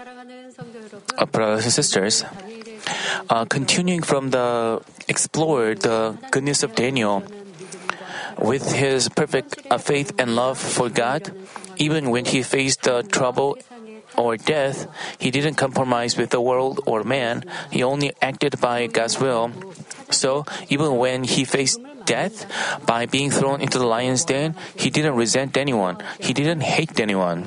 Uh, brothers and sisters, uh, continuing from the explore the goodness of Daniel, with his perfect uh, faith and love for God, even when he faced uh, trouble or death, he didn't compromise with the world or man. He only acted by God's will. So, even when he faced death by being thrown into the lion's den, he didn't resent anyone. He didn't hate anyone.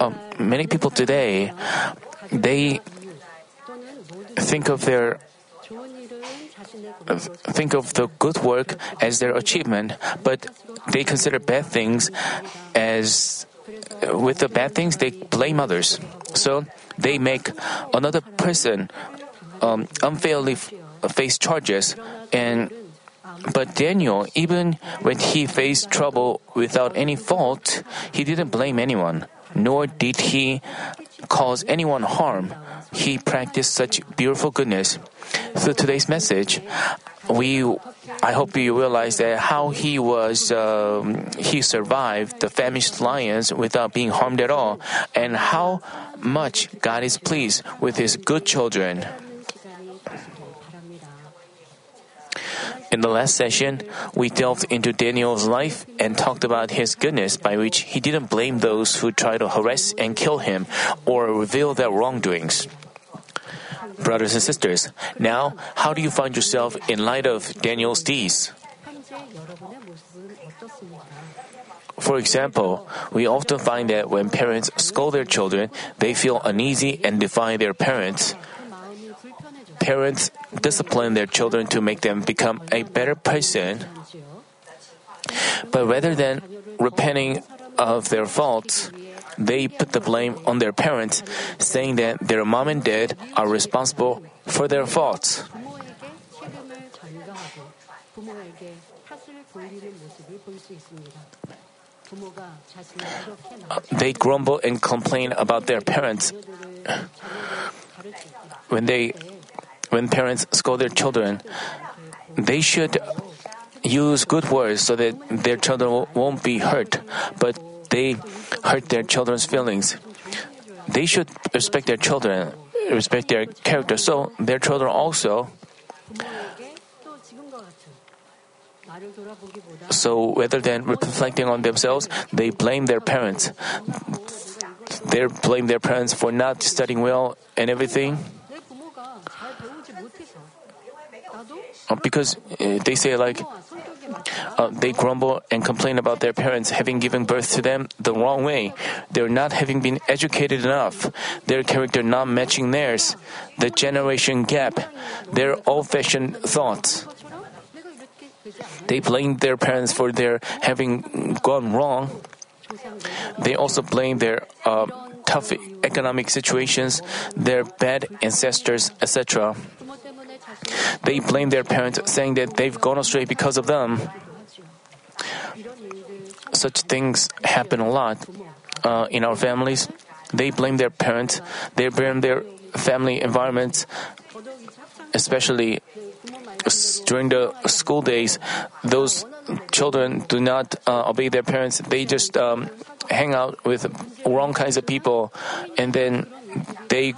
Um, many people today, they think of their think of the good work as their achievement, but they consider bad things as with the bad things they blame others. So they make another person um, unfairly face charges, and but Daniel, even when he faced trouble without any fault, he didn't blame anyone, nor did he cause anyone harm. He practiced such beautiful goodness. Through today's message, we I hope you realize that how he was um, he survived the famished lions without being harmed at all, and how much God is pleased with His good children. In the last session, we delved into Daniel's life and talked about his goodness by which he didn't blame those who tried to harass and kill him or reveal their wrongdoings. Brothers and sisters, now how do you find yourself in light of Daniel's deeds? For example, we often find that when parents scold their children, they feel uneasy and defy their parents. Parents discipline their children to make them become a better person. But rather than repenting of their faults, they put the blame on their parents, saying that their mom and dad are responsible for their faults. They grumble and complain about their parents. When they when parents scold their children, they should use good words so that their children won't be hurt, but they hurt their children's feelings. They should respect their children, respect their character, so their children also. So rather than reflecting on themselves, they blame their parents. They blame their parents for not studying well and everything. Uh, because uh, they say like uh, they grumble and complain about their parents having given birth to them the wrong way. They're not having been educated enough. Their character not matching theirs. The generation gap. Their old-fashioned thoughts. They blame their parents for their having gone wrong. They also blame their uh, tough economic situations, their bad ancestors, etc. They blame their parents, saying that they've gone astray because of them. Such things happen a lot uh, in our families. They blame their parents, they blame their family environments, especially during the school days. Those children do not uh, obey their parents, they just um, hang out with wrong kinds of people, and then they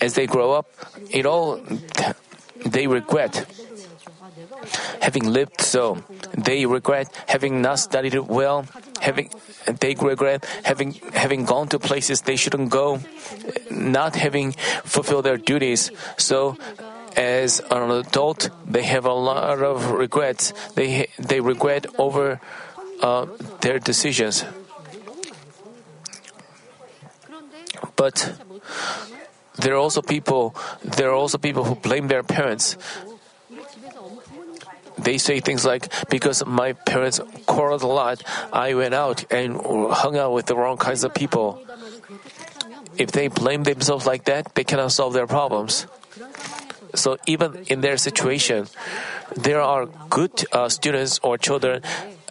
as they grow up, it all they regret having lived so. They regret having not studied well, having they regret having having gone to places they shouldn't go, not having fulfilled their duties. So as an adult, they have a lot of regrets. They they regret over uh, their decisions. But there are also people. There are also people who blame their parents. They say things like, "Because my parents quarreled a lot, I went out and hung out with the wrong kinds of people." If they blame themselves like that, they cannot solve their problems. So even in their situation, there are good uh, students or children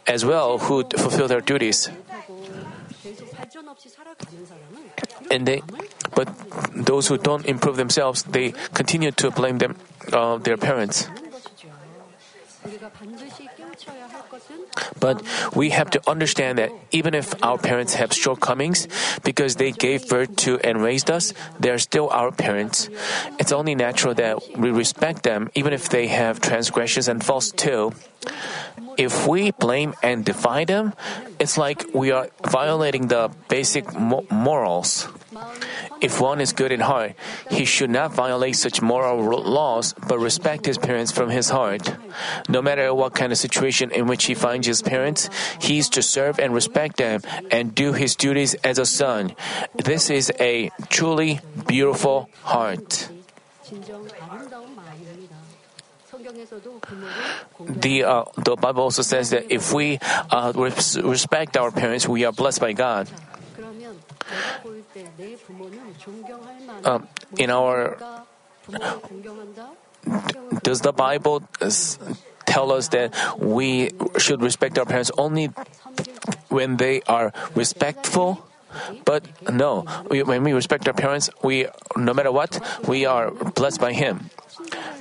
as well who fulfill their duties. And they, but those who don't improve themselves, they continue to blame them, uh, their parents. But we have to understand that even if our parents have shortcomings, because they gave birth to and raised us, they are still our parents. It's only natural that we respect them, even if they have transgressions and faults too. If we blame and defy them, it's like we are violating the basic mo- morals. If one is good in heart, he should not violate such moral laws, but respect his parents from his heart. No matter what kind of situation in which he finds his parents, he is to serve and respect them and do his duties as a son. This is a truly beautiful heart. The uh, the Bible also says that if we uh, respect our parents, we are blessed by God. Um, in our does the Bible tell us that we should respect our parents only when they are respectful? But no, we, when we respect our parents, we no matter what, we are blessed by Him.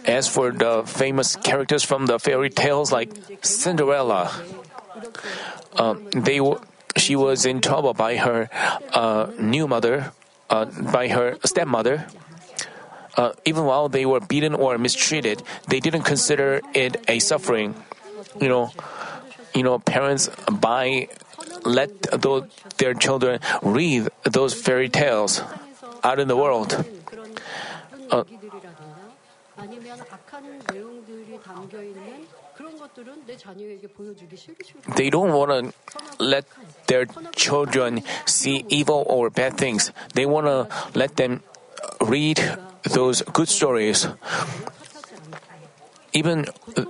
As for the famous characters from the fairy tales like Cinderella, um, they she was in trouble by her uh, new mother, uh, by her stepmother. Uh, even while they were beaten or mistreated, they didn't consider it a suffering. You know, you know, parents buy let those, their children read those fairy tales out in the world. Uh, they don't want to let their children see evil or bad things. They want to let them read those good stories. Even uh,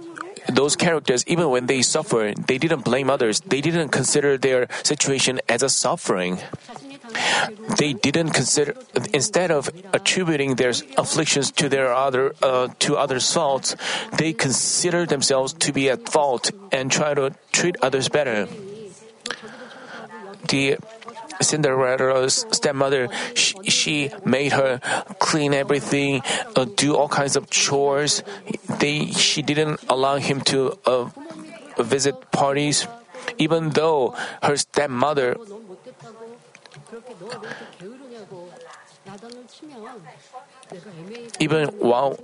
those characters, even when they suffer, they didn't blame others. They didn't consider their situation as a suffering. They didn't consider instead of attributing their afflictions to their other uh, to others' faults, they consider themselves to be at fault and try to treat others better. The Cinderella's stepmother, she, she, made her clean everything, uh, do all kinds of chores. They, she didn't allow him to uh, visit parties, even though her stepmother even while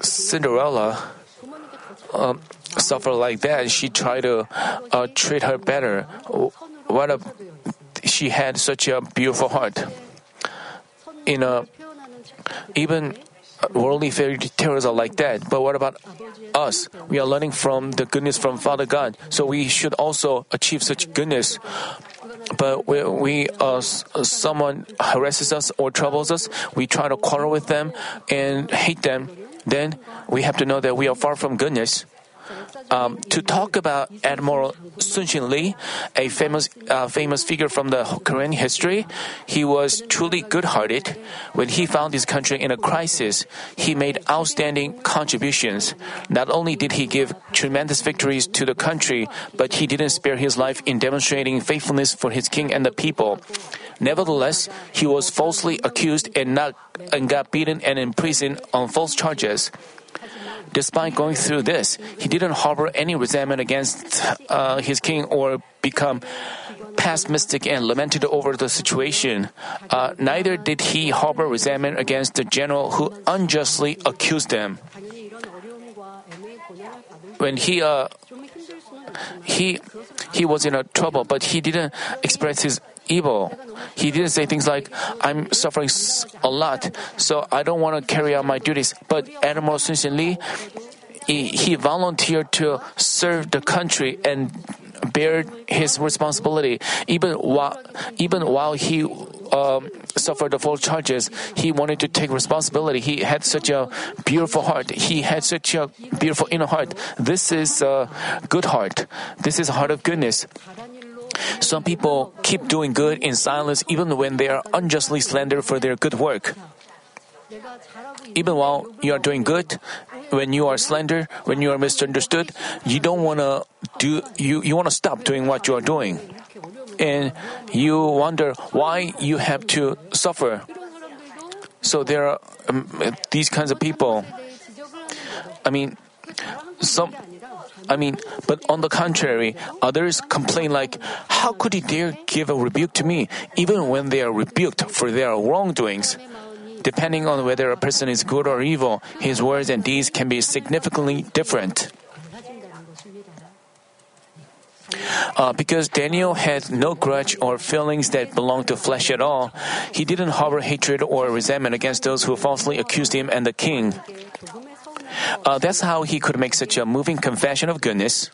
Cinderella um, suffered like that, she tried to uh, treat her better. What a she had such a beautiful heart. In a even worldly fairy tales are like that. But what about us? We are learning from the goodness from Father God, so we should also achieve such goodness. But when we uh, someone harasses us or troubles us, we try to quarrel with them and hate them. Then we have to know that we are far from goodness um, to talk about Admiral Sun Shin Lee, a famous uh, famous figure from the Korean history. He was truly good-hearted. When he found his country in a crisis, he made outstanding contributions. Not only did he give tremendous victories to the country, but he didn't spare his life in demonstrating faithfulness for his king and the people. Nevertheless, he was falsely accused and, not, and got beaten and imprisoned on false charges. Despite going through this, he didn't harbor any resentment against uh, his king or become pessimistic and lamented over the situation. Uh, neither did he harbor resentment against the general who unjustly accused him. When he uh, he he was in a trouble, but he didn't express his evil. He didn't say things like, I'm suffering a lot, so I don't want to carry out my duties. But Admiral Sun Lee, he, he volunteered to serve the country and bear his responsibility. Even while, even while he um, suffered the full charges, he wanted to take responsibility. He had such a beautiful heart. He had such a beautiful inner heart. This is a good heart. This is a heart of goodness. Some people keep doing good in silence even when they are unjustly slandered for their good work. Even while you are doing good, when you are slandered, when you are misunderstood, you don't want to do, you, you want to stop doing what you are doing. And you wonder why you have to suffer. So there are um, these kinds of people. I mean, some I mean, but on the contrary, others complain like, how could he dare give a rebuke to me, even when they are rebuked for their wrongdoings? Depending on whether a person is good or evil, his words and deeds can be significantly different. Uh, because Daniel had no grudge or feelings that belonged to flesh at all, he didn't harbor hatred or resentment against those who falsely accused him and the king. Uh, that's how he could make such a moving confession of goodness.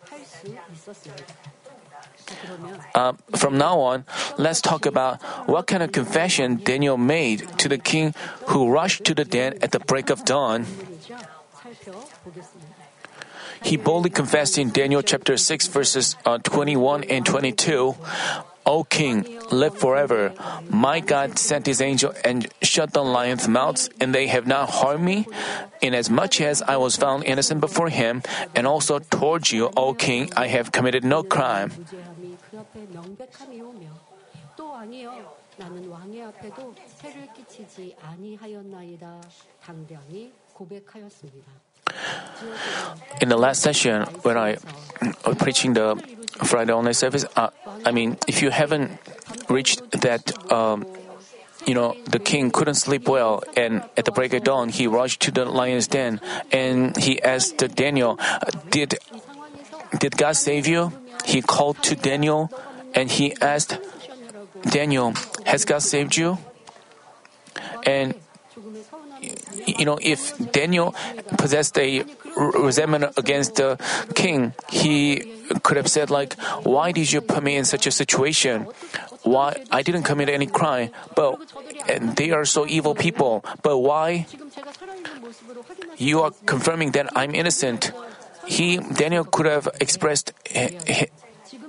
Uh, from now on, let's talk about what kind of confession Daniel made to the king who rushed to the den at the break of dawn. He boldly confessed in Daniel chapter 6, verses uh, 21 and 22 O king, live forever. My God sent his angel and shut the lions' mouths, and they have not harmed me, inasmuch as I was found innocent before him, and also towards you, O king, I have committed no crime. 나는 왕의 앞에도 해를 끼치지 아니하였나이다. 당당히 고백하였습니다. In the last session, when I was preaching the Friday online service, uh, I mean, if you haven't reached that, um, you know, the king couldn't sleep well, and at the break of dawn, he rushed to the lion's den, and he asked Daniel, "Did did God save you?" He called to Daniel, and he asked Daniel, "Has God saved you?" And you know, if Daniel possessed a resentment against the king, he could have said like, "Why did you put me in such a situation? Why I didn't commit any crime, but they are so evil people. But why you are confirming that I'm innocent?" He Daniel could have expressed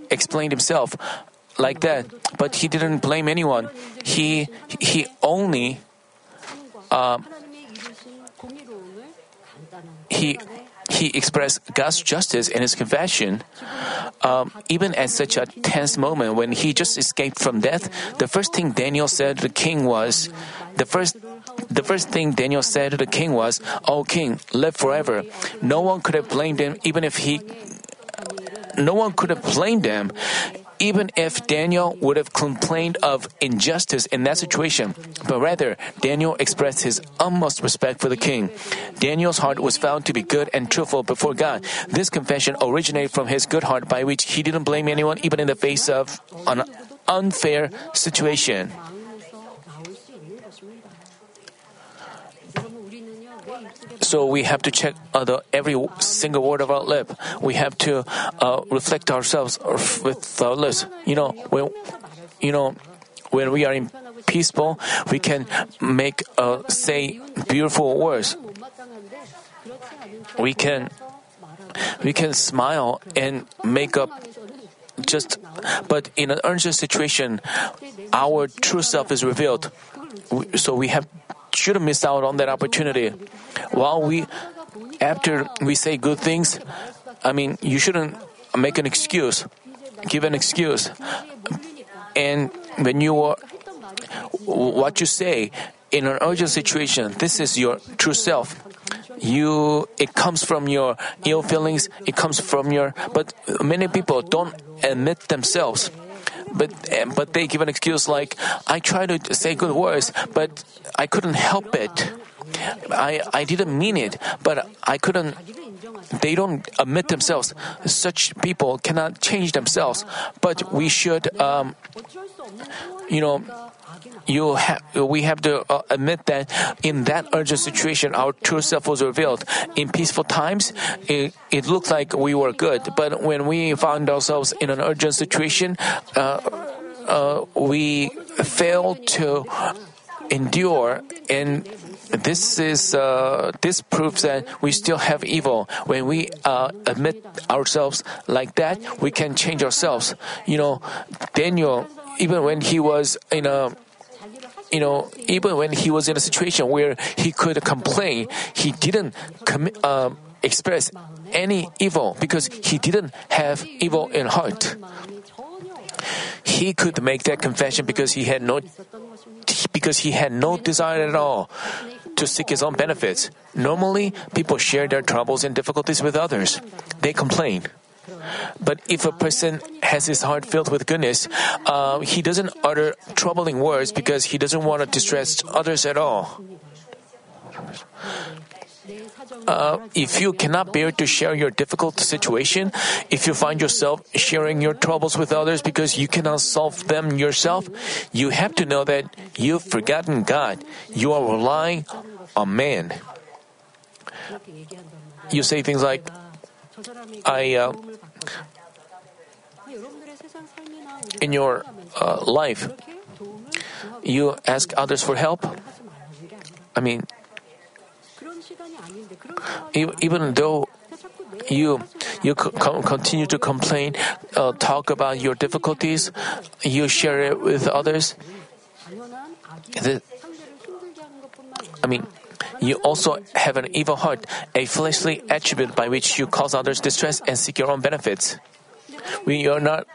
explained himself like that, but he didn't blame anyone. He he only. Uh, he he expressed God's justice in his confession. Um, even at such a tense moment when he just escaped from death, the first thing Daniel said to the king was, the first the first thing Daniel said to the king was, "O king, live forever." No one could have blamed him, even if he. No one could have blamed him even if Daniel would have complained of injustice in that situation, but rather Daniel expressed his utmost respect for the king. Daniel's heart was found to be good and truthful before God. This confession originated from his good heart by which he didn't blame anyone even in the face of an unfair situation. So we have to check uh, the, every single word of our lip. We have to uh, reflect ourselves with our lips. You know, when you know when we are in peaceful, we can make uh, say beautiful words. We can we can smile and make up just but in an urgent situation our true self is revealed so we have shouldn't miss out on that opportunity. While we, after we say good things, I mean, you shouldn't make an excuse, give an excuse. And when you are, what you say in an urgent situation, this is your true self. You, it comes from your ill feelings, it comes from your, but many people don't admit themselves but but they give an excuse like I try to say good words, but I couldn't help it. I I didn't mean it, but I couldn't. They don't admit themselves. Such people cannot change themselves. But we should, um, you know, you have we have to uh, admit that in that urgent situation, our true self was revealed. In peaceful times, it, it looked like we were good, but when we found ourselves in an urgent situation, uh, uh, we failed to endure and this is uh, this proves that we still have evil. When we uh, admit ourselves like that, we can change ourselves. You know, Daniel, even when he was in a you know, even when he was in a situation where he could complain, he didn't uh, express any evil because he didn't have evil in heart. He could make that confession because he had no because he had no desire at all to seek his own benefits. Normally, people share their troubles and difficulties with others. They complain. But if a person has his heart filled with goodness, uh, he doesn't utter troubling words because he doesn't want to distress others at all. Uh, if you cannot bear to share your difficult situation, if you find yourself sharing your troubles with others because you cannot solve them yourself, you have to know that you've forgotten God. You are relying on man. You say things like, I, uh, in your uh, life, you ask others for help. I mean, even though you you continue to complain, uh, talk about your difficulties, you share it with others. I mean, you also have an evil heart, a fleshly attribute by which you cause others distress and seek your own benefits. You are not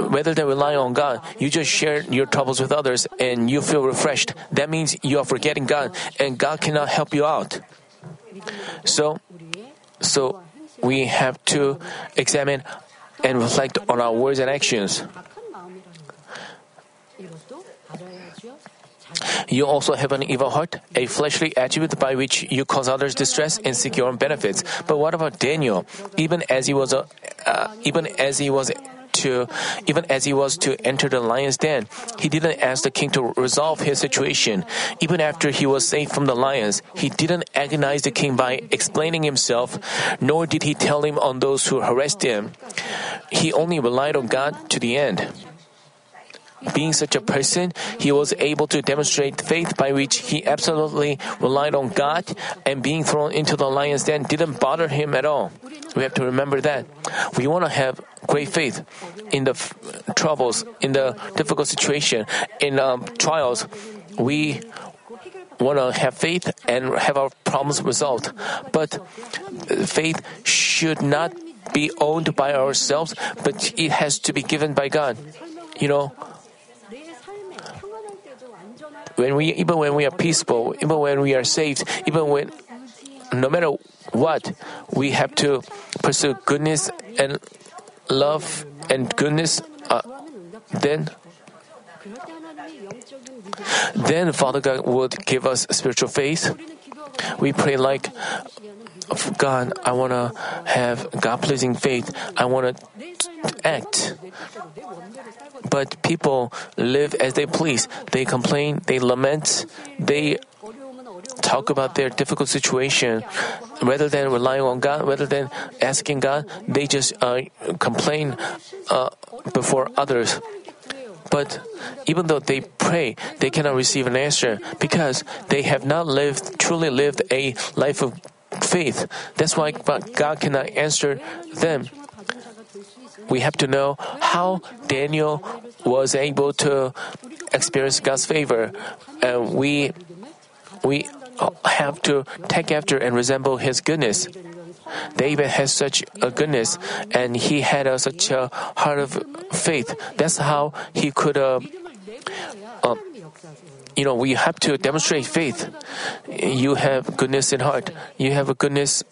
whether they rely on God, you just share your troubles with others and you feel refreshed. That means you are forgetting God and God cannot help you out. So, so we have to examine and reflect on our words and actions. You also have an evil heart, a fleshly attribute by which you cause others distress and seek your own benefits. But what about Daniel? Even as he was a, uh, even as he was to, even as he was to enter the lion's den, he didn't ask the king to resolve his situation. Even after he was saved from the lions, he didn't agonize the king by explaining himself, nor did he tell him on those who harassed him. He only relied on God to the end. Being such a person, he was able to demonstrate faith by which he absolutely relied on God, and being thrown into the lion's den didn't bother him at all. We have to remember that. We want to have great faith in the f- troubles, in the difficult situation, in um, trials. We want to have faith and have our problems resolved. But faith should not be owned by ourselves, but it has to be given by God. You know, when we even when we are peaceful, even when we are saved, even when no matter what, we have to pursue goodness and love and goodness. Uh, then then Father God would give us spiritual faith. We pray like, God, I want to have God pleasing faith. I want to act. But people live as they please. They complain, they lament, they talk about their difficult situation. Rather than relying on God, rather than asking God, they just uh, complain uh, before others. But even though they pray, they cannot receive an answer because they have not lived, truly lived a life of faith. That's why God cannot answer them we have to know how Daniel was able to experience God's favor. And we, we have to take after and resemble His goodness. David has such a goodness, and he had a, such a heart of faith. That's how he could. Uh, uh, you know, we have to demonstrate faith. You have goodness in heart. You have a goodness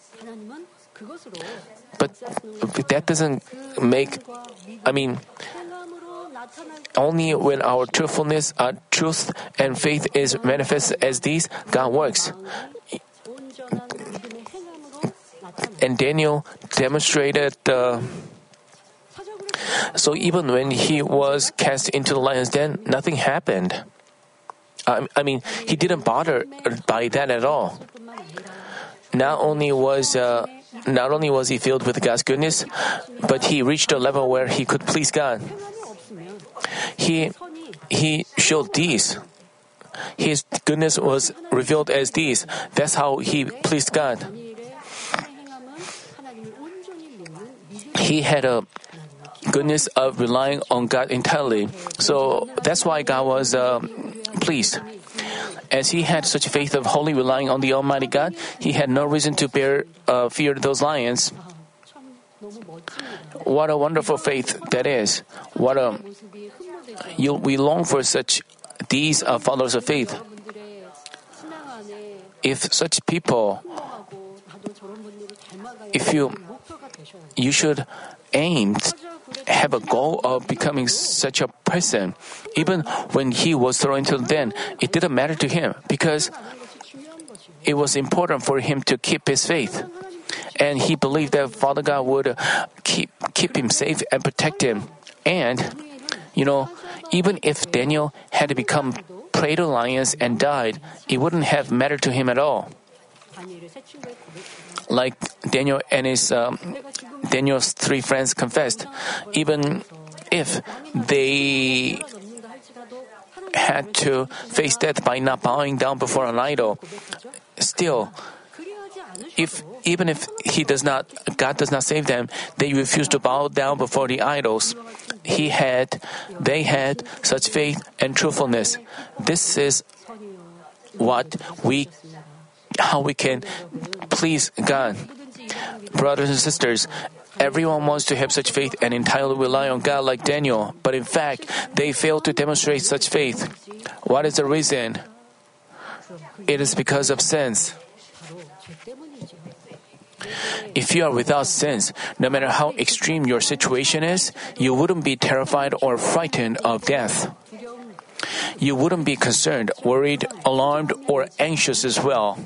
but that doesn't make, I mean, only when our truthfulness, our truth and faith is manifest as these, God works. And Daniel demonstrated the. so even when he was cast into the lion's den, nothing happened. I mean, he didn't bother by that at all. Not only was uh, not only was he filled with God's goodness, but he reached a level where he could please God. He he showed these. His goodness was revealed as these. That's how he pleased God. He had a goodness of relying on God entirely. So that's why God was uh, pleased. As he had such faith of wholly relying on the Almighty God, he had no reason to bear uh, fear those lions. What a wonderful faith that is! What a you, we long for such these are followers of faith. if such people, if you, you should aim, have a goal of becoming such a person. Even when he was thrown into the den, it didn't matter to him because it was important for him to keep his faith. And he believed that Father God would keep, keep him safe and protect him. And, you know, even if Daniel had become prey to lions and died, it wouldn't have mattered to him at all. Like Daniel and his um, Daniel's three friends confessed, even if they had to face death by not bowing down before an idol, still, if even if he does not, God does not save them, they refuse to bow down before the idols. He had, they had such faith and truthfulness. This is what we, how we can please God. Brothers and sisters, everyone wants to have such faith and entirely rely on God like Daniel, but in fact, they fail to demonstrate such faith. What is the reason? It is because of sins. If you are without sins, no matter how extreme your situation is, you wouldn't be terrified or frightened of death. You wouldn't be concerned, worried, alarmed, or anxious as well.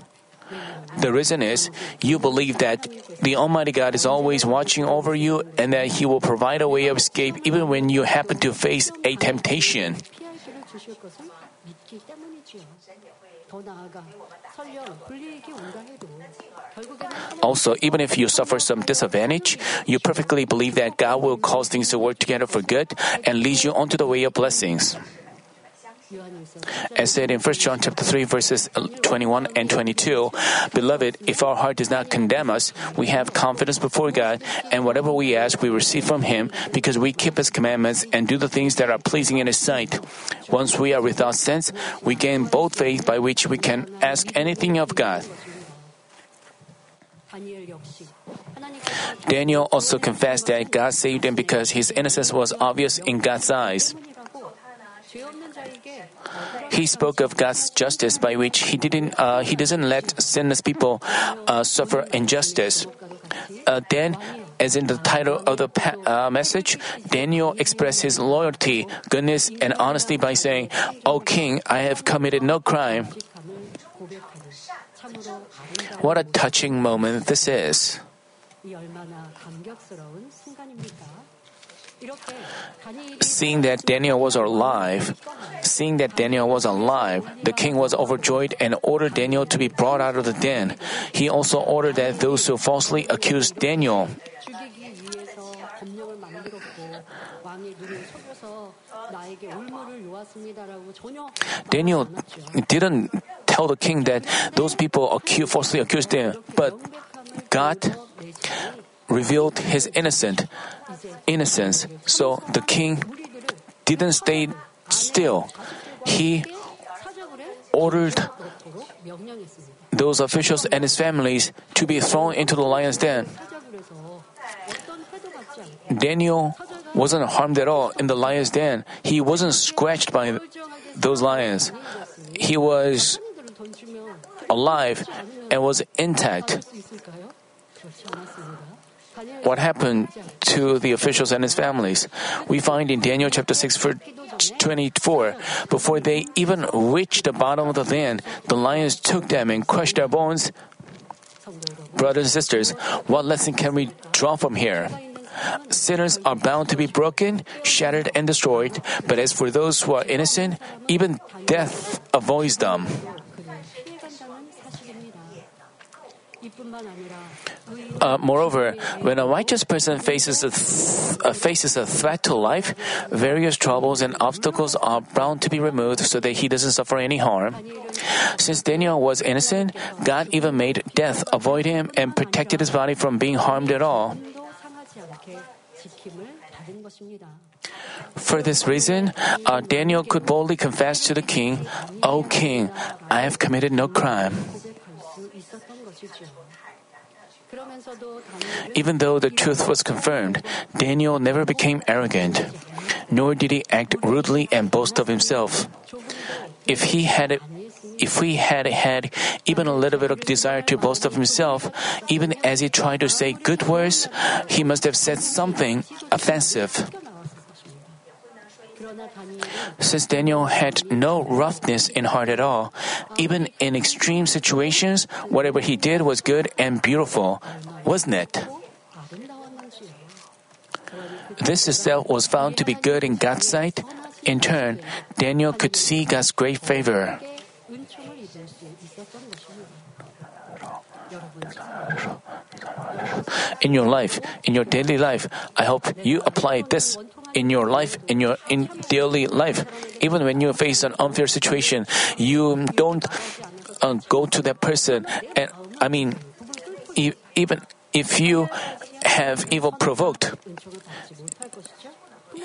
The reason is you believe that the Almighty God is always watching over you and that He will provide a way of escape even when you happen to face a temptation. Also, even if you suffer some disadvantage, you perfectly believe that God will cause things to work together for good and lead you onto the way of blessings. As said in 1 John chapter 3 verses 21 and 22, Beloved, if our heart does not condemn us, we have confidence before God, and whatever we ask we receive from Him, because we keep His commandments and do the things that are pleasing in His sight. Once we are without sense, we gain both faith by which we can ask anything of God. Daniel also confessed that God saved him because his innocence was obvious in God's eyes. He spoke of God's justice by which he didn't uh, he doesn't let sinless people uh, suffer injustice. Uh, then, as in the title of the pa- uh, message, Daniel expressed his loyalty, goodness, and honesty by saying, "O King, I have committed no crime." What a touching moment this is. Seeing that Daniel was alive, seeing that Daniel was alive, the king was overjoyed and ordered Daniel to be brought out of the den. He also ordered that those who falsely accused Daniel Daniel didn't tell the king that those people accused, falsely accused him, but God revealed his innocent innocence. So the king didn't stay still. He ordered those officials and his families to be thrown into the lion's den. Daniel wasn't harmed at all in the lion's den. He wasn't scratched by those lions. He was alive and was intact. What happened to the officials and his families? We find in Daniel chapter 6 verse 24, before they even reached the bottom of the den, the lions took them and crushed their bones. Brothers and sisters, what lesson can we draw from here? Sinners are bound to be broken, shattered, and destroyed, but as for those who are innocent, even death avoids them. Uh, moreover, when a righteous person faces a, th- uh, faces a threat to life, various troubles and obstacles are bound to be removed so that he doesn't suffer any harm. Since Daniel was innocent, God even made death avoid him and protected his body from being harmed at all. For this reason, uh, Daniel could boldly confess to the king, O king, I have committed no crime. Even though the truth was confirmed, Daniel never became arrogant, nor did he act rudely and boast of himself. If he had if he had had even a little bit of desire to boast of himself, even as he tried to say good words, he must have said something offensive. Since Daniel had no roughness in heart at all, even in extreme situations, whatever he did was good and beautiful, wasn't it? This itself was found to be good in God's sight. In turn, Daniel could see God's great favor. In your life, in your daily life, I hope you apply this in your life, in your in daily life. Even when you face an unfair situation, you don't uh, go to that person. And I mean, e- even if you have evil provoked,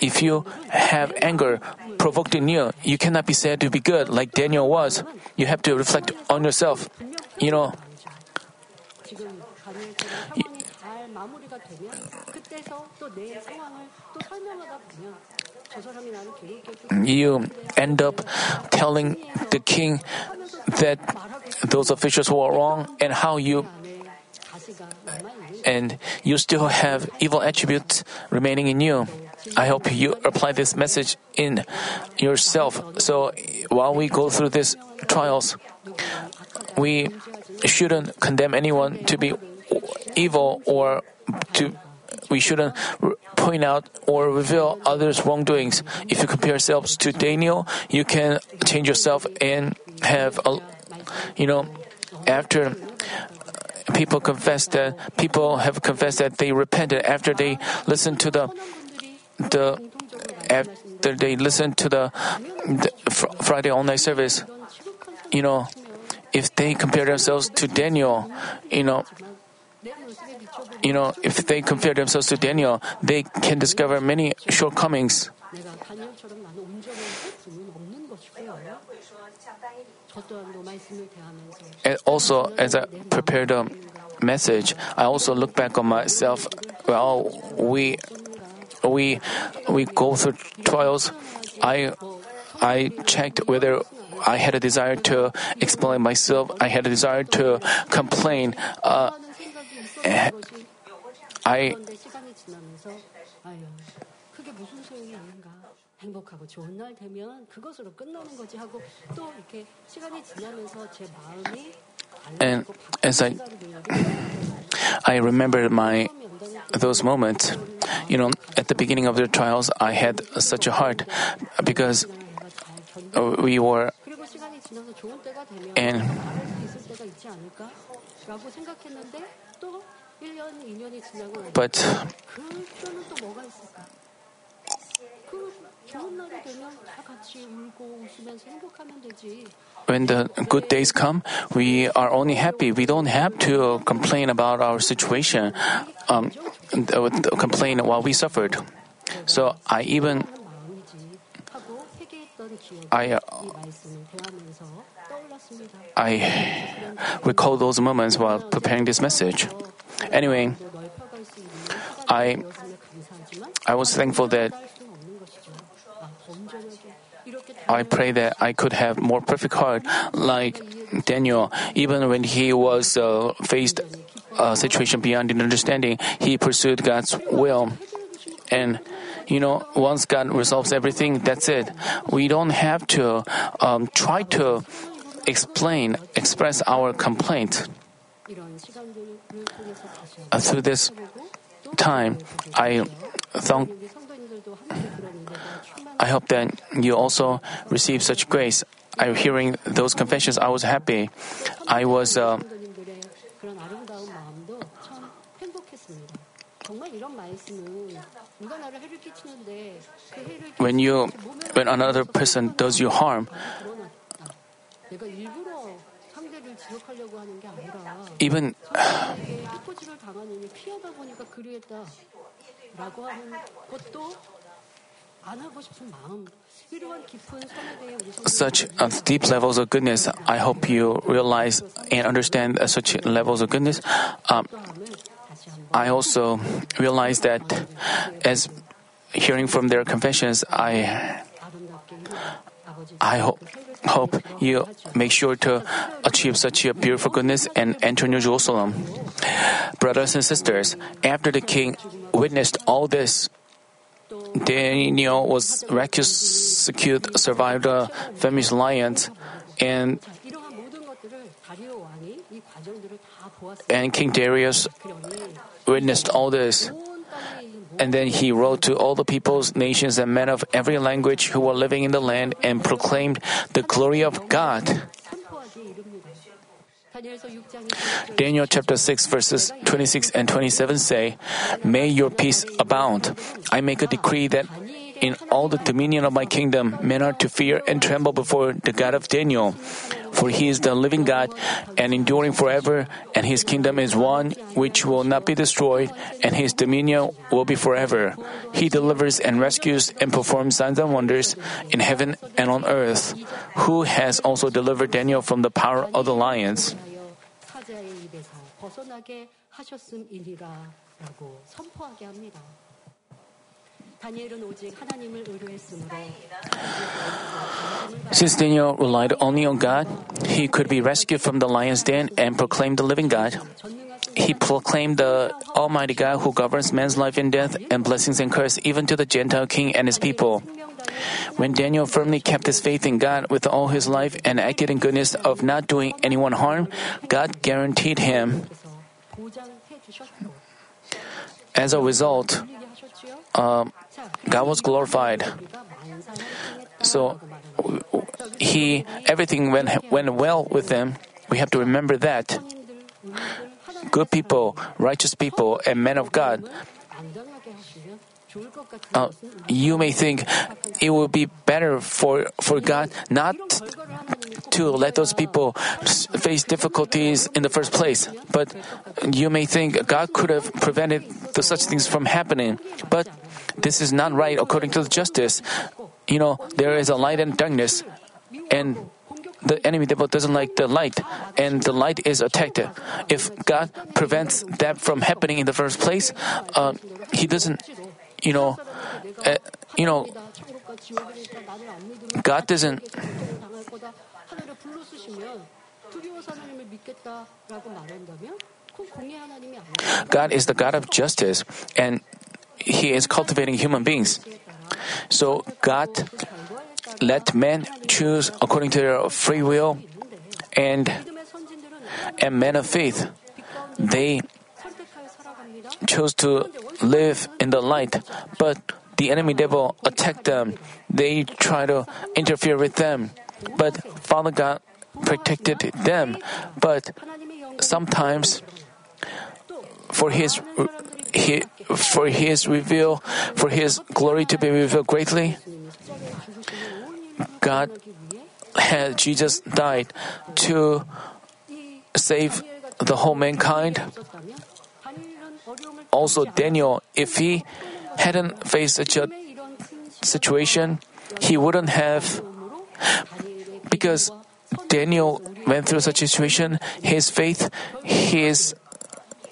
if you have anger provoked in you, you cannot be said to be good like Daniel was. You have to reflect on yourself. You know, you end up telling the king that those officials were wrong and how you and you still have evil attributes remaining in you. I hope you apply this message in yourself. So while we go through these trials, we shouldn't condemn anyone to be evil or to we shouldn't point out or reveal others' wrongdoings. If you compare yourselves to Daniel, you can change yourself and have a, you know, after people confess that people have confessed that they repented after they listened to the the after they listened to the, the Friday all night service. You know, if they compare themselves to Daniel, you know, you know, if they compare themselves to Daniel, they can discover many shortcomings. And also, as I prepared a message, I also look back on myself. Well, we we we go through trials. I I checked whether I had a desire to explain myself. I had a desire to complain. Uh, I and as I I remember my those moments, you know, at the beginning of the trials, I had such a heart because oh, we were and but when the good days come, we are only happy. We don't have to complain about our situation, um, complain while we suffered. So I even I uh, I recall those moments while preparing this message. Anyway, I I was thankful that I pray that I could have more perfect heart like Daniel. Even when he was uh, faced a situation beyond understanding, he pursued God's will. And you know, once God resolves everything, that's it. We don't have to um, try to explain, express our complaint. Uh, through this time, I thank I hope that you also receive such grace. I hearing those confessions. I was happy. I was. Uh, when you, when another person does you harm, even such uh, deep levels of goodness, I hope you realize and understand uh, such levels of goodness. Um, I also realize that as hearing from their confessions, I I ho- hope you make sure to achieve such a beautiful goodness and enter New Jerusalem. Brothers and sisters, after the king witnessed all this, Daniel was rescued, survived the famished lions, and And King Darius witnessed all this. And then he wrote to all the peoples, nations, and men of every language who were living in the land and proclaimed the glory of God. Daniel chapter 6, verses 26 and 27 say, May your peace abound. I make a decree that in all the dominion of my kingdom men are to fear and tremble before the God of Daniel For he is the living God and enduring forever, and his kingdom is one which will not be destroyed, and his dominion will be forever. He delivers and rescues and performs signs and wonders in heaven and on earth, who has also delivered Daniel from the power of the lions. 하여 사자의 입에서 벗어나게 하셨음이니라라고 선포하게 합니다. Since Daniel relied only on God, he could be rescued from the lion's den and proclaimed the living God. He proclaimed the Almighty God who governs man's life and death and blessings and curse even to the Gentile king and his people. When Daniel firmly kept his faith in God with all his life and acted in goodness of not doing anyone harm, God guaranteed him. As a result, um, God was glorified. So he everything went went well with them. We have to remember that good people, righteous people, and men of God uh, you may think it would be better for, for God not to let those people face difficulties in the first place. But you may think God could have prevented the, such things from happening. But this is not right according to the justice. You know, there is a light and darkness, and the enemy devil doesn't like the light, and the light is attacked. If God prevents that from happening in the first place, uh, he doesn't you know, uh, you know, God doesn't. God is the God of justice, and He is cultivating human beings. So God let men choose according to their free will, and and men of faith, they chose to live in the light, but the enemy devil attacked them. They tried to interfere with them, but Father God protected them. But sometimes, for His he, for His reveal, for His glory to be revealed greatly, God had Jesus died to save the whole mankind. Also, Daniel, if he hadn't faced such a situation, he wouldn't have. Because Daniel went through such a situation, his faith, his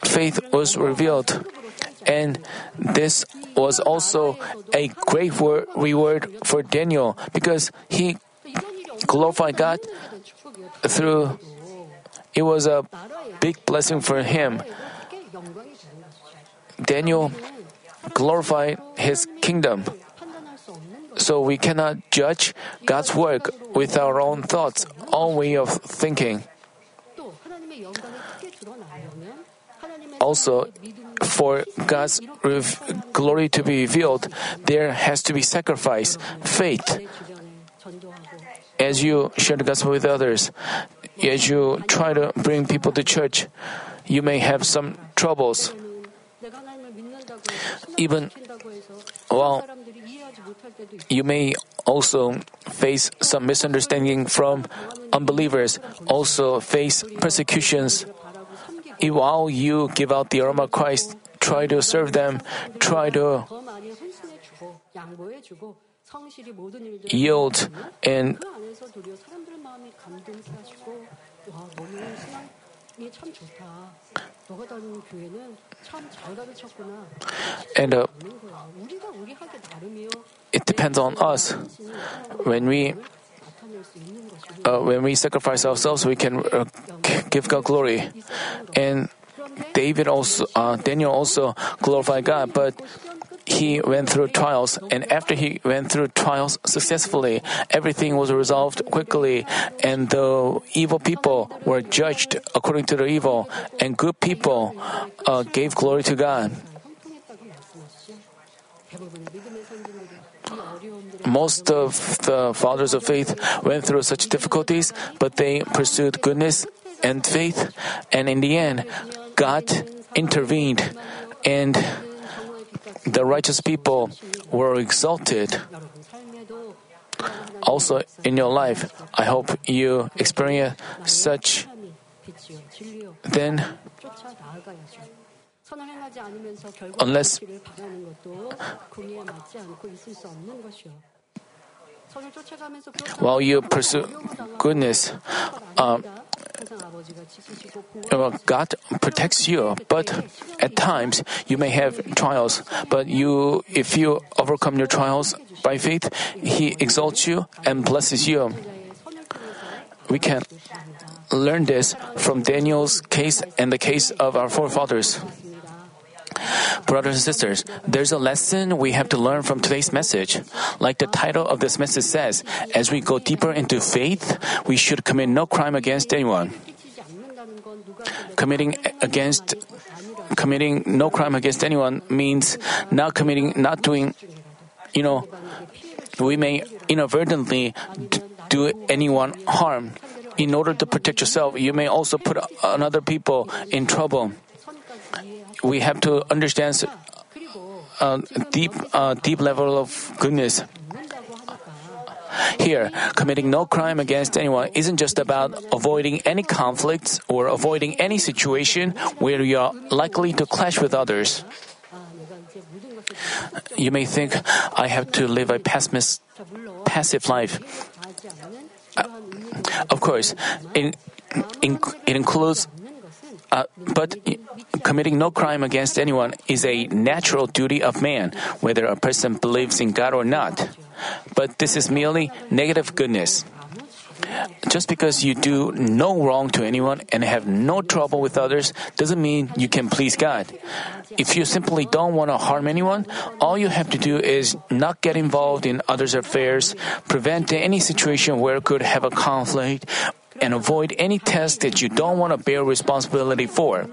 faith was revealed. And this was also a great reward for Daniel because he glorified God through it was a big blessing for him. Daniel glorified his kingdom. So we cannot judge God's work with our own thoughts, own way of thinking. Also, for God's rev- glory to be revealed, there has to be sacrifice, faith. As you share the gospel with others, as you try to bring people to church, you may have some troubles. Even well, you may also face some misunderstanding from unbelievers, also face persecutions. If while you give out the aroma of Christ, try to serve them, try to yield and and uh, it depends on us. When we uh, when we sacrifice ourselves, we can uh, give God glory. And David also, uh, Daniel also glorified God, but he went through trials, and after he went through trials successfully, everything was resolved quickly, and the evil people were judged according to their evil, and good people uh, gave glory to God. Most of the fathers of faith went through such difficulties, but they pursued goodness and faith, and in the end, God intervened, and the righteous people were exalted. Also, in your life, I hope you experience such. Then, unless while you pursue goodness, um, God protects you, but at times you may have trials. But you, if you overcome your trials by faith, He exalts you and blesses you. We can learn this from Daniel's case and the case of our forefathers. Brothers and sisters, there's a lesson we have to learn from today's message. Like the title of this message says, as we go deeper into faith, we should commit no crime against anyone. Committing against committing no crime against anyone means not committing not doing you know we may inadvertently do anyone harm in order to protect yourself you may also put another people in trouble we have to understand a uh, deep, uh, deep level of goodness. Here, committing no crime against anyone isn't just about avoiding any conflicts or avoiding any situation where you are likely to clash with others. You may think, I have to live a passive life. Uh, of course, it, it includes uh, but committing no crime against anyone is a natural duty of man, whether a person believes in God or not. But this is merely negative goodness. Just because you do no wrong to anyone and have no trouble with others doesn't mean you can please God. If you simply don't want to harm anyone, all you have to do is not get involved in others' affairs, prevent any situation where it could have a conflict, and avoid any test that you don't want to bear responsibility for.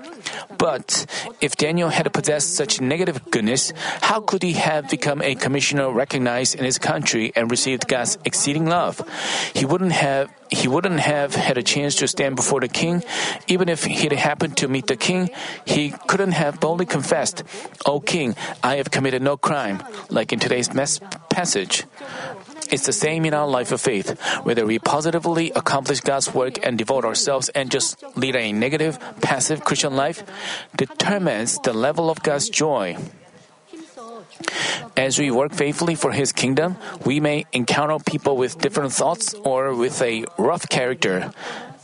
But if Daniel had possessed such negative goodness, how could he have become a commissioner recognized in his country and received God's exceeding love? He wouldn't have he wouldn't have had a chance to stand before the king. Even if he'd happened to meet the king, he couldn't have boldly confessed, O king, I have committed no crime, like in today's passage. It's the same in our life of faith. Whether we positively accomplish God's work and devote ourselves and just lead a negative, passive Christian life determines the level of God's joy. As we work faithfully for His kingdom, we may encounter people with different thoughts or with a rough character.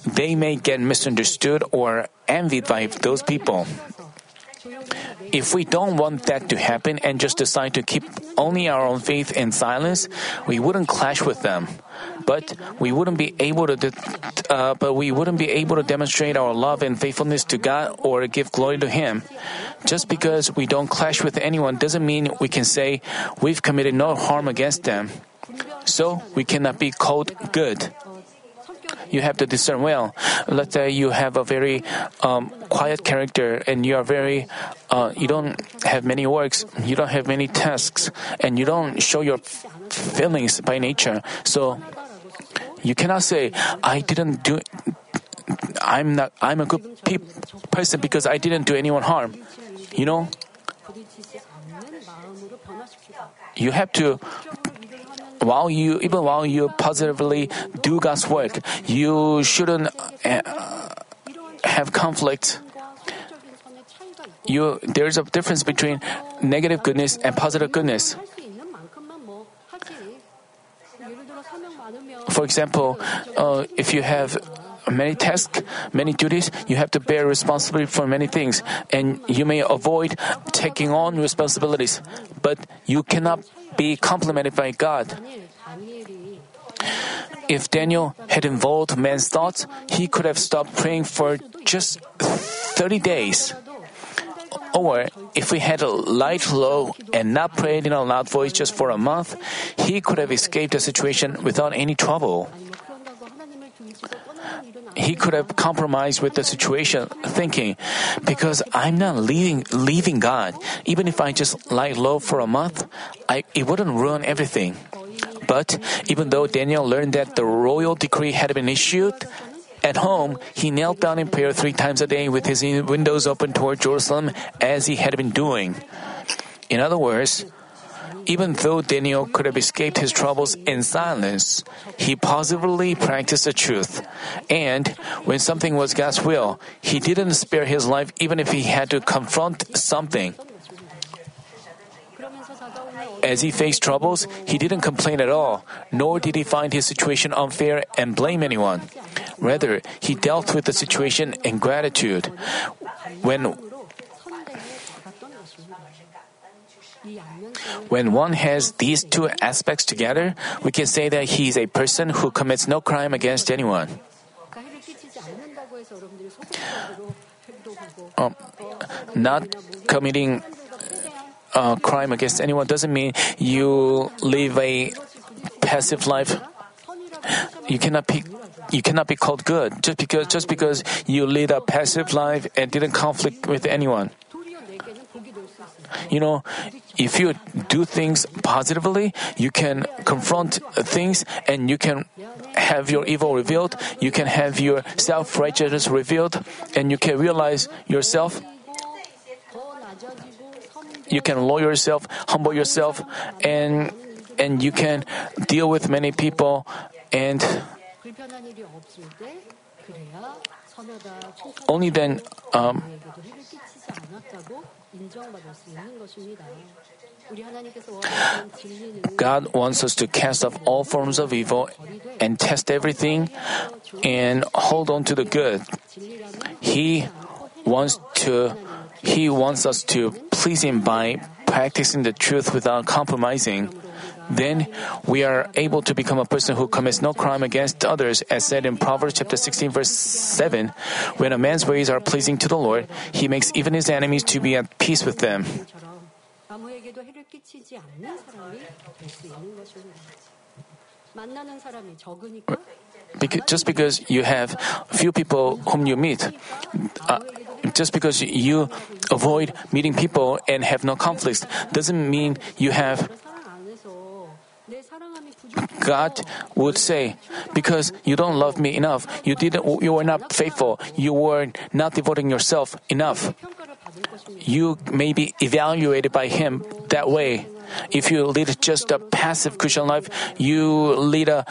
They may get misunderstood or envied by those people. If we don't want that to happen and just decide to keep only our own faith in silence, we wouldn't clash with them. But we wouldn't be able to, uh, but we wouldn't be able to demonstrate our love and faithfulness to God or give glory to Him. Just because we don't clash with anyone doesn't mean we can say we've committed no harm against them. So we cannot be called good you have to discern well. Let's say you have a very um, quiet character and you are very, uh, you don't have many works, you don't have many tasks, and you don't show your feelings by nature. So you cannot say, I didn't do, I'm not, I'm a good pe- person because I didn't do anyone harm. You know? You have to while you even while you positively do God's work, you shouldn't uh, have conflict. You there's a difference between negative goodness and positive goodness. For example, uh, if you have many tasks, many duties, you have to bear responsibility for many things, and you may avoid taking on responsibilities, but you cannot be complimented by God. If Daniel had involved man's thoughts, he could have stopped praying for just 30 days. Or if we had a light low and not prayed in a loud voice just for a month, he could have escaped the situation without any trouble. He could have compromised with the situation, thinking, because I'm not leaving, leaving God, even if I just lie low for a month, I, it wouldn't ruin everything. But even though Daniel learned that the royal decree had been issued, at home, he knelt down in prayer three times a day with his windows open toward Jerusalem as he had been doing. In other words, even though Daniel could have escaped his troubles in silence, he positively practiced the truth. And when something was God's will, he didn't spare his life even if he had to confront something. As he faced troubles, he didn't complain at all, nor did he find his situation unfair and blame anyone. Rather, he dealt with the situation in gratitude. When When one has these two aspects together, we can say that he is a person who commits no crime against anyone. Um, not committing a crime against anyone doesn't mean you live a passive life. You cannot be you cannot be called good just because just because you lead a passive life and didn't conflict with anyone. You know, if you do things positively, you can confront things and you can have your evil revealed, you can have your self righteousness revealed, and you can realize yourself. You can lower yourself, humble yourself, and and you can deal with many people and only then um, God wants us to cast off all forms of evil and test everything and hold on to the good. He wants to he wants us to please him by practicing the truth without compromising. Then we are able to become a person who commits no crime against others, as said in Proverbs chapter 16, verse 7. When a man's ways are pleasing to the Lord, he makes even his enemies to be at peace with them. Because, just because you have few people whom you meet, uh, just because you avoid meeting people and have no conflicts, doesn't mean you have God would say, because you don't love me enough, you didn't, you were not faithful, you were not devoting yourself enough. You may be evaluated by Him that way. If you lead just a passive Christian life, you lead a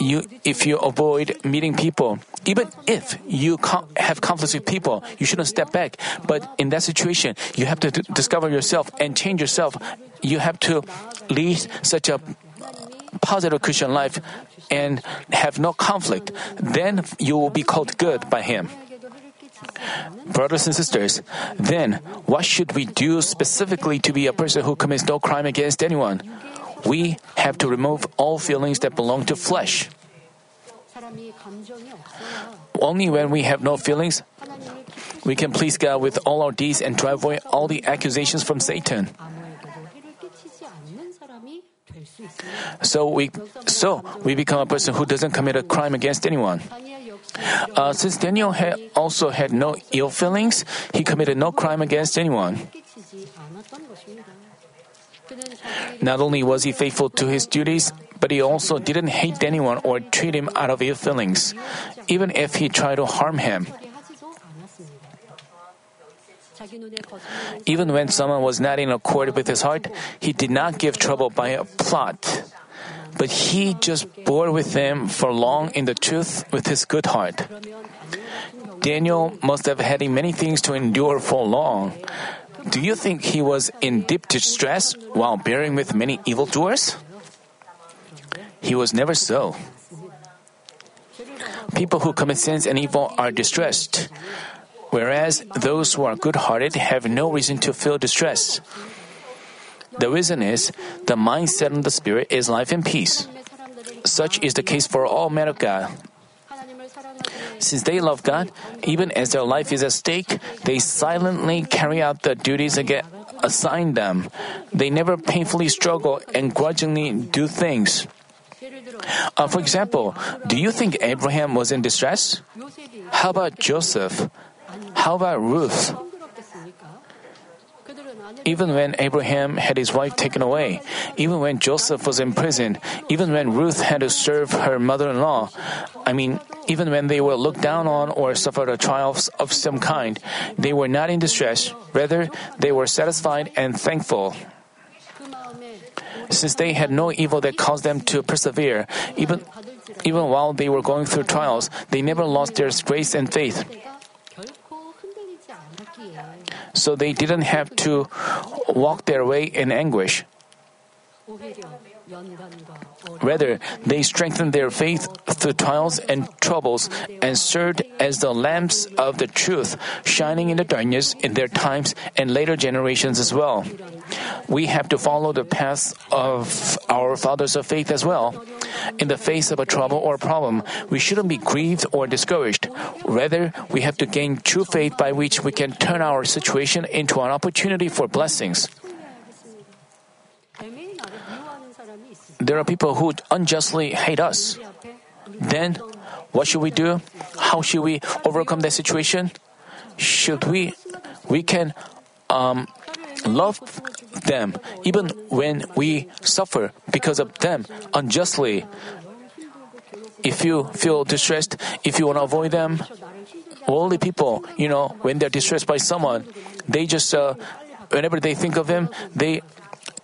you if you avoid meeting people. Even if you have conflicts with people, you shouldn't step back. But in that situation, you have to d- discover yourself and change yourself. You have to lead such a positive Christian life and have no conflict, then you will be called good by Him. Brothers and sisters, then what should we do specifically to be a person who commits no crime against anyone? We have to remove all feelings that belong to flesh. Only when we have no feelings, we can please God with all our deeds and drive away all the accusations from Satan. So we, so we become a person who doesn't commit a crime against anyone. Uh, since Daniel had also had no ill feelings, he committed no crime against anyone. Not only was he faithful to his duties, but he also didn't hate anyone or treat him out of ill feelings, even if he tried to harm him. Even when someone was not in accord with his heart, he did not give trouble by a plot. But he just bore with them for long in the truth with his good heart. Daniel must have had many things to endure for long. Do you think he was in deep distress while bearing with many evildoers? He was never so. People who commit sins and evil are distressed whereas those who are good hearted have no reason to feel distress. The reason is the mindset and the spirit is life and peace. Such is the case for all men of God. Since they love God, even as their life is at stake, they silently carry out the duties assigned them. They never painfully struggle and grudgingly do things. Uh, for example, do you think Abraham was in distress? How about Joseph? How about Ruth? Even when Abraham had his wife taken away, even when Joseph was imprisoned, even when Ruth had to serve her mother in law, I mean, even when they were looked down on or suffered a trial of some kind, they were not in distress. Rather, they were satisfied and thankful. Since they had no evil that caused them to persevere, even, even while they were going through trials, they never lost their grace and faith. So they didn't have to walk their way in anguish. Rather, they strengthened their faith through trials and troubles and served as the lamps of the truth, shining in the darkness in their times and later generations as well. We have to follow the path of our fathers of faith as well. In the face of a trouble or problem, we shouldn't be grieved or discouraged. Rather, we have to gain true faith by which we can turn our situation into an opportunity for blessings. there are people who unjustly hate us. Then, what should we do? How should we overcome that situation? Should we? We can um, love them even when we suffer because of them unjustly. If you feel distressed, if you want to avoid them, worldly people, you know, when they're distressed by someone, they just, uh, whenever they think of them, they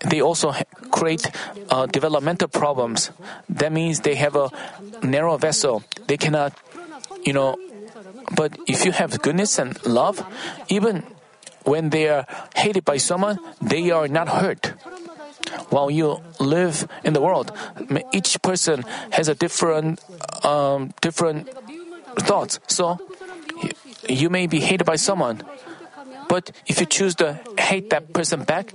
they also create uh, developmental problems. That means they have a narrow vessel. They cannot, you know, but if you have goodness and love, even when they are hated by someone, they are not hurt. While you live in the world, each person has a different, um, different thoughts. So you may be hated by someone, but if you choose to hate that person back,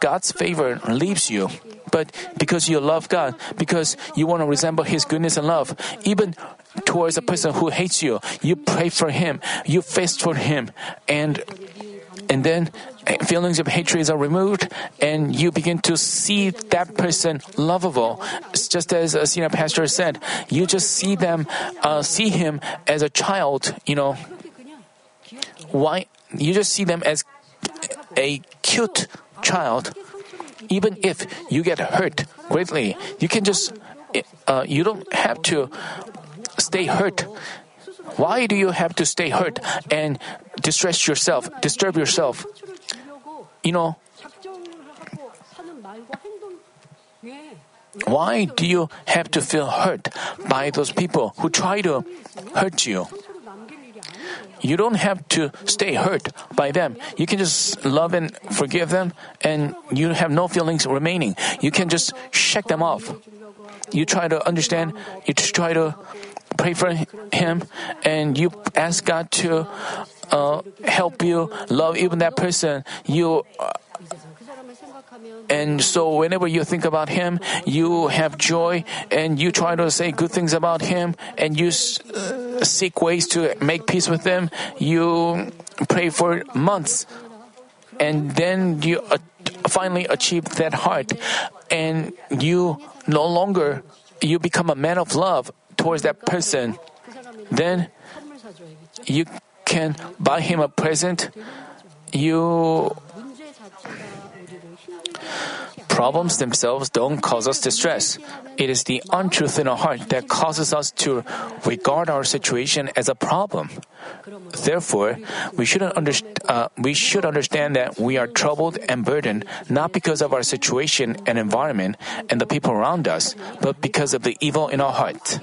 God's favor leaves you. But because you love God, because you want to resemble His goodness and love, even towards a person who hates you, you pray for him, you fast for him, and and then feelings of hatred are removed, and you begin to see that person lovable. It's just as a senior pastor said, you just see them, uh, see him as a child. You know, why? you just see them as a cute child. Even if you get hurt greatly, you can just, uh, you don't have to stay hurt. Why do you have to stay hurt and distress yourself, disturb yourself? You know, why do you have to feel hurt by those people who try to hurt you? You don't have to stay hurt by them. You can just love and forgive them, and you have no feelings remaining. You can just shake them off. You try to understand, you try to pray for him, and you ask God to uh, help you love even that person. You uh, and so, whenever you think about Him, you have joy and you try to say good things about Him and you uh, seek ways to make peace with Him. You pray for months. And then you uh, finally achieve that heart. And you no longer you become a man of love towards that person. Then you can buy him a present. You Problems themselves don't cause us distress. It is the untruth in our heart that causes us to regard our situation as a problem. Therefore, we, should uh, we should understand that we are troubled and burdened not because of our situation and environment and the people around us, but because of the evil in our heart.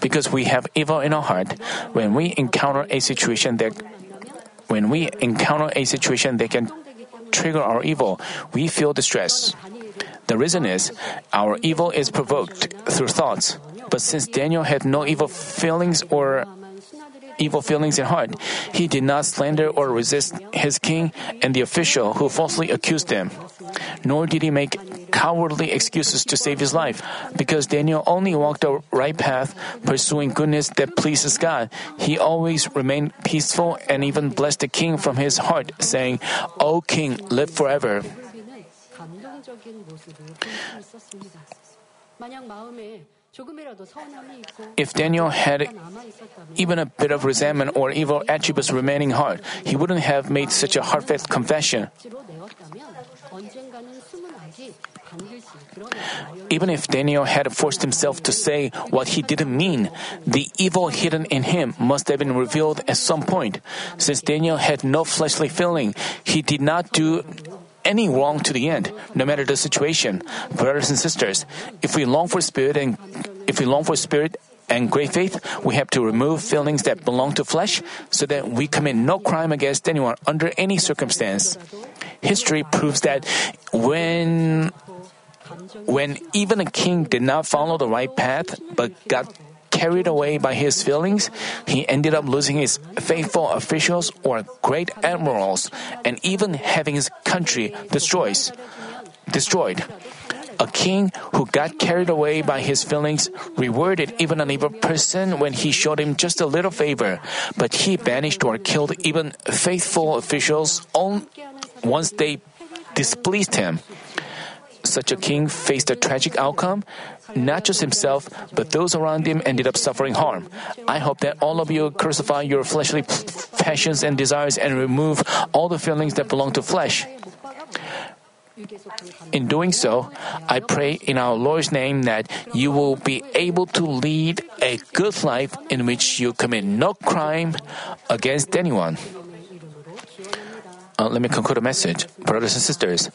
Because we have evil in our heart, when we encounter a situation that when we encounter a situation that can trigger our evil, we feel distress. The reason is our evil is provoked through thoughts. But since Daniel had no evil feelings or evil feelings in heart. He did not slander or resist his king and the official who falsely accused him. Nor did he make cowardly excuses to save his life. Because Daniel only walked the right path, pursuing goodness that pleases God, he always remained peaceful and even blessed the king from his heart, saying, O king, live forever. If Daniel had even a bit of resentment or evil attributes remaining hard, he wouldn't have made such a heartfelt confession. Even if Daniel had forced himself to say what he didn't mean, the evil hidden in him must have been revealed at some point. Since Daniel had no fleshly feeling, he did not do any wrong to the end, no matter the situation. Brothers and sisters, if we long for spirit and if we long for spirit and great faith, we have to remove feelings that belong to flesh so that we commit no crime against anyone under any circumstance. History proves that when when even a king did not follow the right path but got carried away by his feelings, he ended up losing his faithful officials or great admirals and even having his country destroyed. destroyed. A king who got carried away by his feelings rewarded even an evil person when he showed him just a little favor, but he banished or killed even faithful officials on, once they displeased him. Such a king faced a tragic outcome. Not just himself, but those around him ended up suffering harm. I hope that all of you crucify your fleshly passions and desires and remove all the feelings that belong to flesh. In doing so, I pray in our Lord's name that you will be able to lead a good life in which you commit no crime against anyone. Uh, let me conclude the message. Brothers and sisters,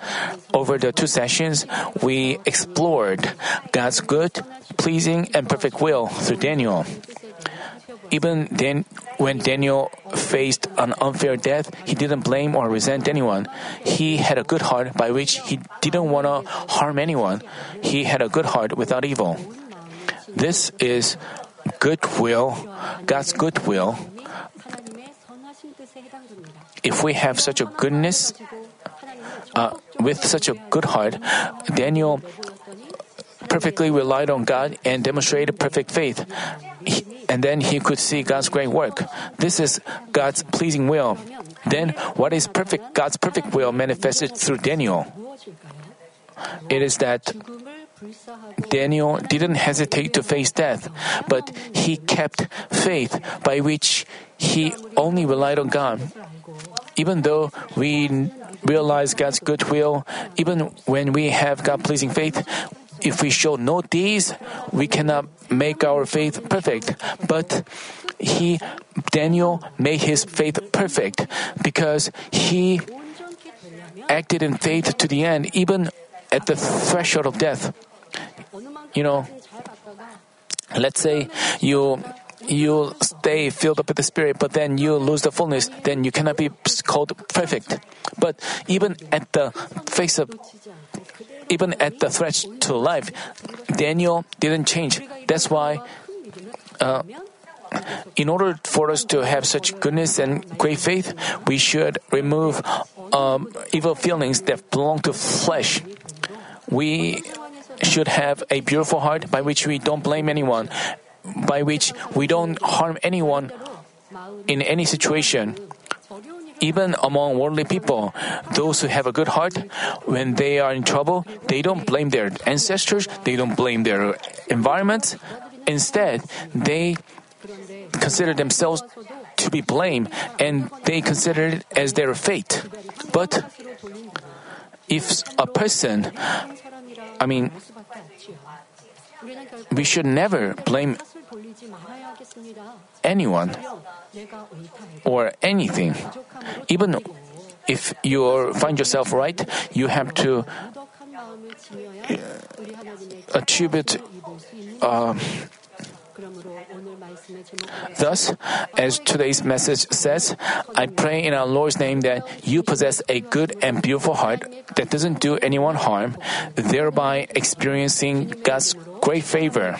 over the two sessions, we explored God's good, pleasing, and perfect will through Daniel. Even then, when Daniel faced an unfair death, he didn't blame or resent anyone. He had a good heart by which he didn't want to harm anyone. He had a good heart without evil. This is goodwill, God's goodwill. If we have such a goodness, uh, with such a good heart, Daniel perfectly relied on God and demonstrated perfect faith. He, and then he could see God's great work. This is God's pleasing will. Then, what is perfect? God's perfect will manifested through Daniel. It is that Daniel didn't hesitate to face death, but he kept faith by which he only relied on God. Even though we realize God's goodwill, even when we have God pleasing faith, if we show no deeds, we cannot make our faith perfect. But he, Daniel, made his faith perfect because he acted in faith to the end, even at the threshold of death. You know, let's say you you stay filled up with the Spirit, but then you lose the fullness, then you cannot be called perfect. But even at the face of, even at the threat to life, Daniel didn't change. That's why, uh, in order for us to have such goodness and great faith, we should remove um, evil feelings that belong to flesh. We should have a beautiful heart by which we don't blame anyone by which we don't harm anyone in any situation. Even among worldly people, those who have a good heart, when they are in trouble, they don't blame their ancestors, they don't blame their environment. Instead, they consider themselves to be blamed and they consider it as their fate. But if a person, I mean, we should never blame anyone or anything. Even if you find yourself right, you have to uh, attribute. Uh, Thus, as today's message says, I pray in our Lord's name that you possess a good and beautiful heart that doesn't do anyone harm, thereby experiencing God's great favor.